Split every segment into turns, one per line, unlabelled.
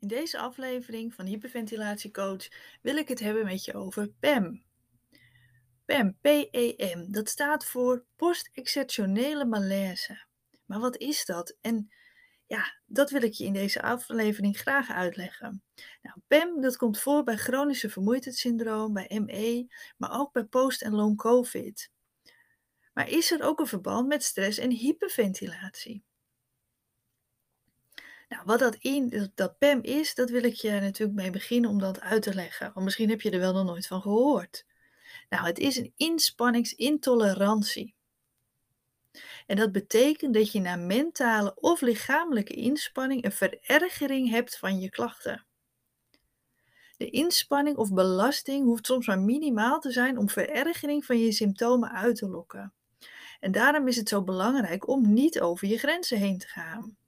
In deze aflevering van Hyperventilatiecoach wil ik het hebben met je over PEM. PEM, P-E-M, dat staat voor post-exceptionele malaise. Maar wat is dat? En ja, dat wil ik je in deze aflevering graag uitleggen. Nou, PEM dat komt voor bij chronische vermoeidheidssyndroom, bij ME, maar ook bij post- en long COVID. Maar is er ook een verband met stress en hyperventilatie? Nou, wat dat, in, dat PEM is, dat wil ik je natuurlijk mee beginnen om dat uit te leggen. Want misschien heb je er wel nog nooit van gehoord. Nou, het is een inspanningsintolerantie. En dat betekent dat je na mentale of lichamelijke inspanning een verergering hebt van je klachten. De inspanning of belasting hoeft soms maar minimaal te zijn om verergering van je symptomen uit te lokken. En daarom is het zo belangrijk om niet over je grenzen heen te gaan.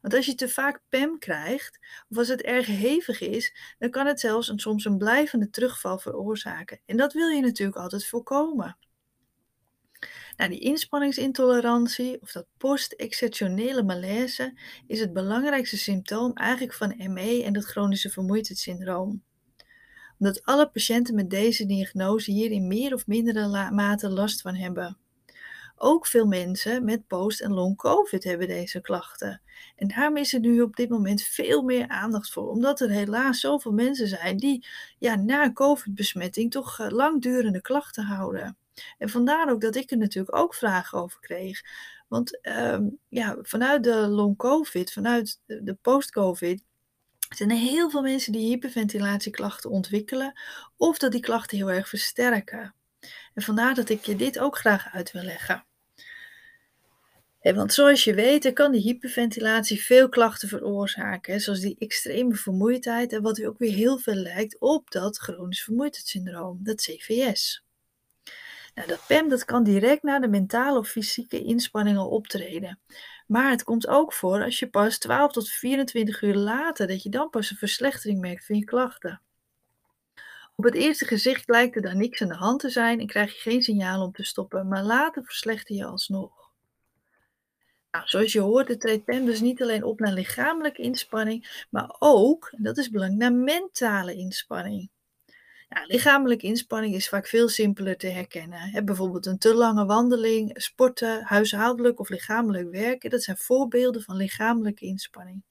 Want als je te vaak PEM krijgt, of als het erg hevig is, dan kan het zelfs een, soms een blijvende terugval veroorzaken. En dat wil je natuurlijk altijd voorkomen. Nou, die inspanningsintolerantie of dat post-exceptionele malaise is het belangrijkste symptoom eigenlijk van ME en het chronische vermoeidheidssyndroom. Omdat alle patiënten met deze diagnose hier in meer of mindere mate last van hebben. Ook veel mensen met post- en long-covid hebben deze klachten. En daarom is er nu op dit moment veel meer aandacht voor, omdat er helaas zoveel mensen zijn die ja, na covid-besmetting toch eh, langdurende klachten houden. En vandaar ook dat ik er natuurlijk ook vragen over kreeg. Want ehm, ja, vanuit de long-covid, vanuit de post-covid, zijn er heel veel mensen die hyperventilatieklachten ontwikkelen of dat die klachten heel erg versterken. En vandaar dat ik je dit ook graag uit wil leggen want zoals je weet, kan die hyperventilatie veel klachten veroorzaken, zoals die extreme vermoeidheid en wat ook weer heel veel lijkt op dat chronisch vermoeidheidssyndroom, dat CVS. Nou, dat PEM dat kan direct na de mentale of fysieke inspanningen optreden. Maar het komt ook voor als je pas 12 tot 24 uur later, dat je dan pas een verslechtering merkt van je klachten. Op het eerste gezicht lijkt er dan niks aan de hand te zijn en krijg je geen signaal om te stoppen, maar later verslechter je alsnog. Nou, zoals je hoort, treedt PEM dus niet alleen op naar lichamelijke inspanning, maar ook, en dat is belangrijk, naar mentale inspanning. Nou, lichamelijke inspanning is vaak veel simpeler te herkennen. bijvoorbeeld een te lange wandeling, sporten, huishoudelijk of lichamelijk werken. Dat zijn voorbeelden van lichamelijke inspanning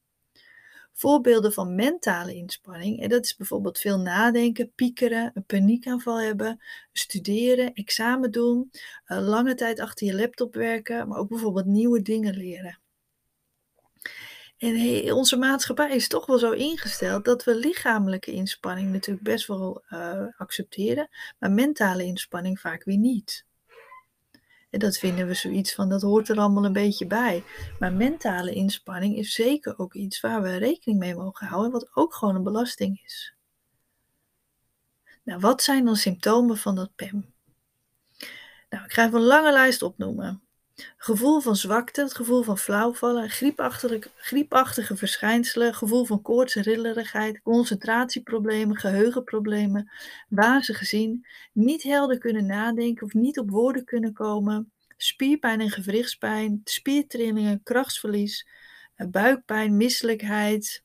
voorbeelden van mentale inspanning. En dat is bijvoorbeeld veel nadenken, piekeren, een paniekaanval hebben, studeren, examen doen, uh, lange tijd achter je laptop werken, maar ook bijvoorbeeld nieuwe dingen leren. En onze maatschappij is toch wel zo ingesteld dat we lichamelijke inspanning natuurlijk best wel uh, accepteren, maar mentale inspanning vaak weer niet. En dat vinden we zoiets van, dat hoort er allemaal een beetje bij. Maar mentale inspanning is zeker ook iets waar we rekening mee mogen houden, wat ook gewoon een belasting is. Nou, wat zijn dan symptomen van dat PEM? Nou, ik ga even een lange lijst opnoemen. Gevoel van zwakte, het gevoel van flauwvallen, griepachtige, verschijnselen, gevoel van koorts en rillerigheid, concentratieproblemen, geheugenproblemen, wazige zien, niet helder kunnen nadenken of niet op woorden kunnen komen, spierpijn en gewrichtspijn, spiertrillingen, krachtsverlies, buikpijn, misselijkheid,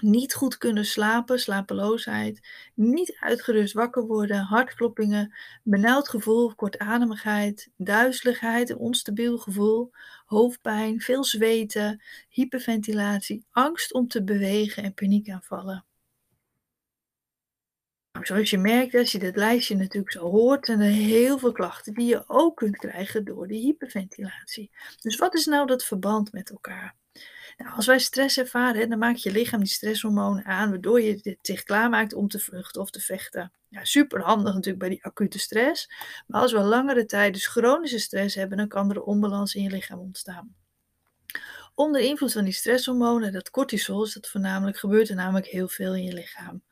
niet goed kunnen slapen, slapeloosheid, niet uitgerust wakker worden, hartkloppingen, benauwd gevoel, kortademigheid, duizeligheid, een onstabiel gevoel, hoofdpijn, veel zweten, hyperventilatie, angst om te bewegen en paniekaanvallen. Nou, zoals je merkt, als je dit lijstje natuurlijk zo hoort, zijn er heel veel klachten die je ook kunt krijgen door de hyperventilatie. Dus wat is nou dat verband met elkaar? Nou, als wij stress ervaren, dan maakt je lichaam die stresshormonen aan, waardoor je zich klaarmaakt om te vluchten of te vechten. Ja, super handig natuurlijk bij die acute stress. Maar als we langere tijd dus chronische stress hebben, dan kan er een onbalans in je lichaam ontstaan. Onder invloed van die stresshormonen, dat cortisol, is dat voornamelijk, gebeurt er namelijk heel veel in je lichaam.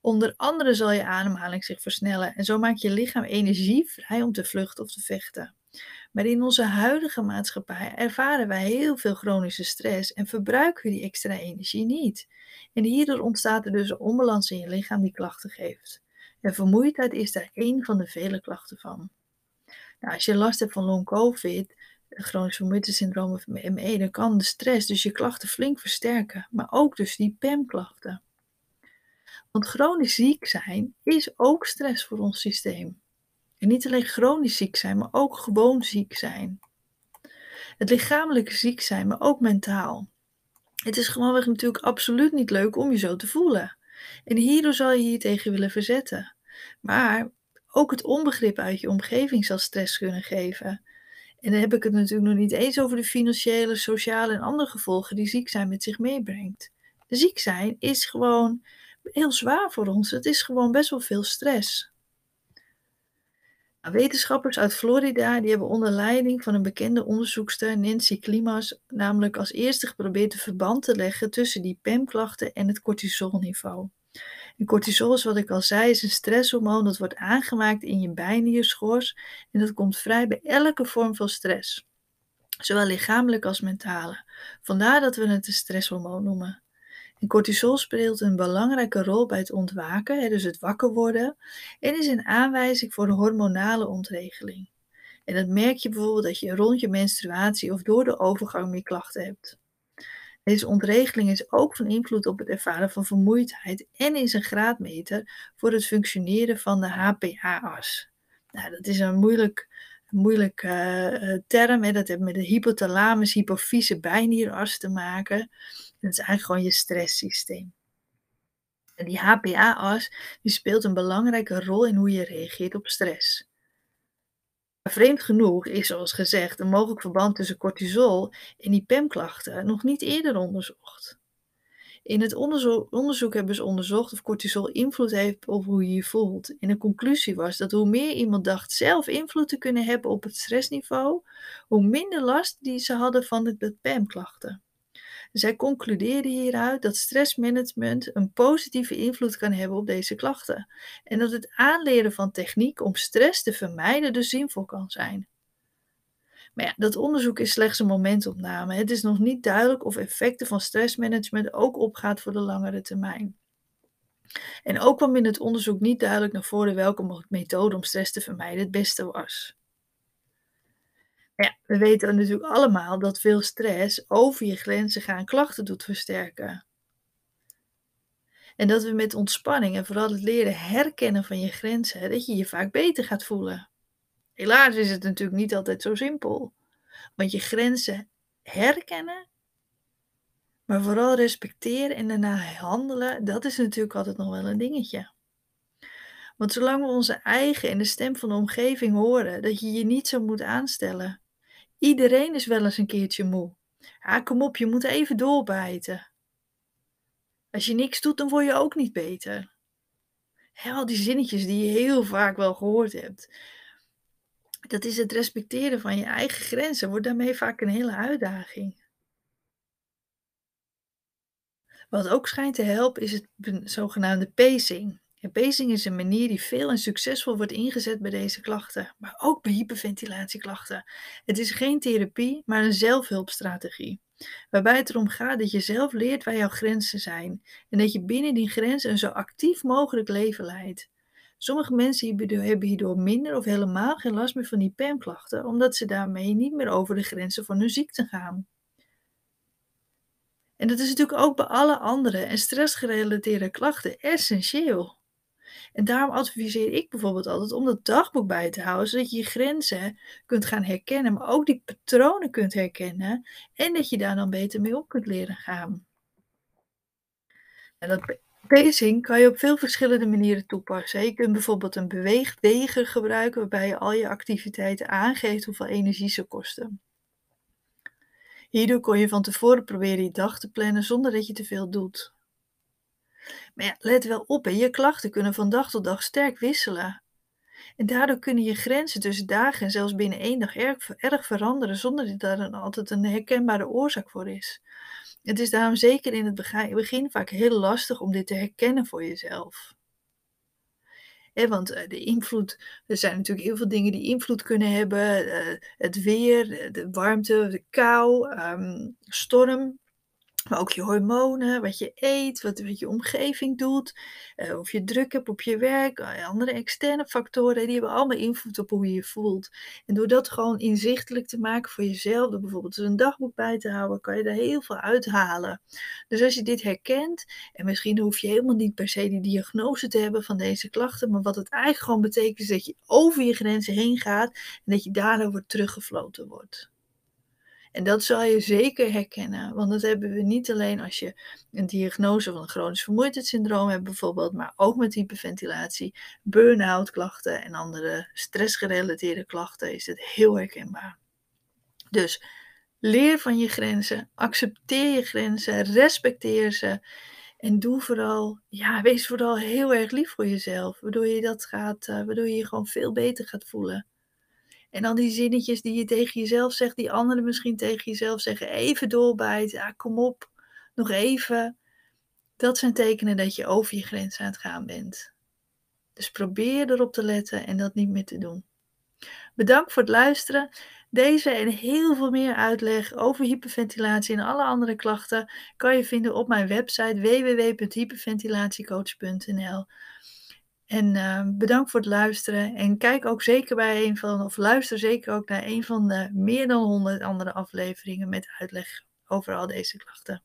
Onder andere zal je ademhaling zich versnellen en zo maakt je lichaam energie vrij om te vluchten of te vechten. Maar in onze huidige maatschappij ervaren wij heel veel chronische stress en verbruiken we die extra energie niet. En hierdoor ontstaat er dus een onbalans in je lichaam die klachten geeft. En vermoeidheid is daar één van de vele klachten van. Nou, als je last hebt van long COVID, chronisch vermoeidheidssyndroom of ME, dan kan de stress dus je klachten flink versterken, maar ook dus die PEM-klachten. Want chronisch ziek zijn is ook stress voor ons systeem. En niet alleen chronisch ziek zijn, maar ook gewoon ziek zijn. Het lichamelijke ziek zijn, maar ook mentaal. Het is gewoonweg natuurlijk absoluut niet leuk om je zo te voelen. En hierdoor zal je je tegen willen verzetten. Maar ook het onbegrip uit je omgeving zal stress kunnen geven. En dan heb ik het natuurlijk nog niet eens over de financiële, sociale en andere gevolgen die ziek zijn met zich meebrengt. Ziek zijn is gewoon heel zwaar voor ons. Het is gewoon best wel veel stress. Wetenschappers uit Florida die hebben onder leiding van een bekende onderzoekster, Nancy Klimas, namelijk als eerste geprobeerd een verband te leggen tussen die PEM-klachten en het cortisolniveau. En cortisol is wat ik al zei, is een stresshormoon dat wordt aangemaakt in je bijnierschors en dat komt vrij bij elke vorm van stress, zowel lichamelijk als mentale. Vandaar dat we het een stresshormoon noemen. Cortisol speelt een belangrijke rol bij het ontwaken, dus het wakker worden, en is een aanwijzing voor de hormonale ontregeling. En dat merk je bijvoorbeeld dat je rond je menstruatie of door de overgang meer klachten hebt. Deze ontregeling is ook van invloed op het ervaren van vermoeidheid en is een graadmeter voor het functioneren van de HPA-as. Nou, dat is een moeilijk, moeilijk uh, term. Hè. Dat heeft met de hypothalamus-hypofyse bijnieras te maken. Dat is eigenlijk gewoon je stresssysteem. En die HPA-as die speelt een belangrijke rol in hoe je reageert op stress. Vreemd genoeg is, zoals gezegd, een mogelijk verband tussen cortisol en die PEM-klachten nog niet eerder onderzocht. In het onderzoek, hebben ze onderzocht of cortisol invloed heeft op hoe je je voelt. En de conclusie was dat hoe meer iemand dacht zelf invloed te kunnen hebben op het stressniveau, hoe minder last die ze hadden van de PEM-klachten. Zij concludeerden hieruit dat stressmanagement een positieve invloed kan hebben op deze klachten en dat het aanleren van techniek om stress te vermijden dus zinvol kan zijn. Maar ja, dat onderzoek is slechts een momentopname. Het is nog niet duidelijk of effecten van stressmanagement ook opgaat voor de langere termijn. En ook kwam in het onderzoek niet duidelijk naar voren welke methode om stress te vermijden het beste was. Ja, we weten natuurlijk allemaal dat veel stress over je grenzen gaan klachten doet versterken. En dat we met ontspanning en vooral het leren herkennen van je grenzen, dat je je vaak beter gaat voelen. Helaas is het natuurlijk niet altijd zo simpel. Want je grenzen herkennen, maar vooral respecteren en daarna handelen, dat is natuurlijk altijd nog wel een dingetje. Want zolang we onze eigen en de stem van de omgeving horen dat je je niet zo moet aanstellen, Iedereen is wel eens een keertje moe. Ja, kom op, je moet even doorbijten. Als je niks doet, dan word je ook niet beter. al die zinnetjes die je heel vaak wel gehoord hebt. Dat is het respecteren van je eigen grenzen, wordt daarmee vaak een hele uitdaging. Wat ook schijnt te helpen is het zogenaamde pacing. En pacing is een manier die veel en succesvol wordt ingezet bij deze klachten, maar ook bij hyperventilatieklachten. Het is geen therapie, maar een zelfhulpstrategie. Waarbij het erom gaat dat je zelf leert waar jouw grenzen zijn en dat je binnen die grenzen een zo actief mogelijk leven leidt. Sommige mensen hebben hierdoor minder of helemaal geen last meer van die PEM-klachten, omdat ze daarmee niet meer over de grenzen van hun ziekte gaan. En dat is natuurlijk ook bij alle andere en stressgerelateerde klachten essentieel. En daarom adviseer ik bijvoorbeeld altijd om dat dagboek bij te houden, zodat je je grenzen kunt gaan herkennen, maar ook die patronen kunt herkennen en dat je daar dan beter mee op kunt leren gaan. En dat pacing kan je op veel verschillende manieren toepassen. Je kunt bijvoorbeeld een beweegweger gebruiken waarbij je al je activiteiten aangeeft hoeveel energie ze kosten. Hierdoor kon je van tevoren proberen je dag te plannen zonder dat je te veel doet. Maar ja, let wel op, je klachten kunnen van dag tot dag sterk wisselen. En daardoor kunnen je grenzen tussen dagen en zelfs binnen één dag erg, erg veranderen zonder dat daar altijd een herkenbare oorzaak voor is. Het is daarom zeker in het begin vaak heel lastig om dit te herkennen voor jezelf. want eh, de invloed, er zijn natuurlijk heel veel dingen die invloed kunnen hebben. Uh, het weer, de warmte, de kou, um, storm, Maar ook je hormonen, wat je eet, wat wat je omgeving doet, eh, of je druk hebt op je werk, eh, andere externe factoren, die hebben allemaal invloed op hoe je je voelt. En door dat gewoon inzichtelijk te maken voor jezelf, door bijvoorbeeld een dagboek bij te houden, kan je er heel veel uithalen. Dus als je dit herkent, en misschien hoef je helemaal niet per se die diagnose te hebben van deze klachten, maar wat het eigenlijk gewoon betekent is dat je over je grenzen heen gaat en dat je daarover teruggefloten wordt. En dat zal je zeker herkennen, want dat hebben we niet alleen als je een diagnose van een chronisch vermoeidheidssyndroom hebt bijvoorbeeld, maar ook met hyperventilatie, burn-out klachten en andere stressgerelateerde klachten is het heel herkenbaar. Dus leer van je grenzen, accepteer je grenzen, respecteer ze en doe vooral, ja, wees vooral heel erg lief voor jezelf, waardoor je dat gaat, uh, waardoor je je gewoon veel beter gaat voelen. En dan die zinnetjes die je tegen jezelf zegt, die anderen misschien tegen jezelf zeggen, even doorbijten, ja, kom op, nog even. Dat zijn tekenen dat je over je grens aan het gaan bent. Dus probeer erop te letten en dat niet meer te doen. Bedankt voor het luisteren. Deze en heel veel meer uitleg over hyperventilatie en alle andere klachten kan je vinden op mijn website www.hyperventilatiecoach.nl. En uh, bedankt voor het luisteren. En kijk ook zeker bij een van, of luister zeker ook naar een van de meer dan 100 andere afleveringen met uitleg over al deze klachten.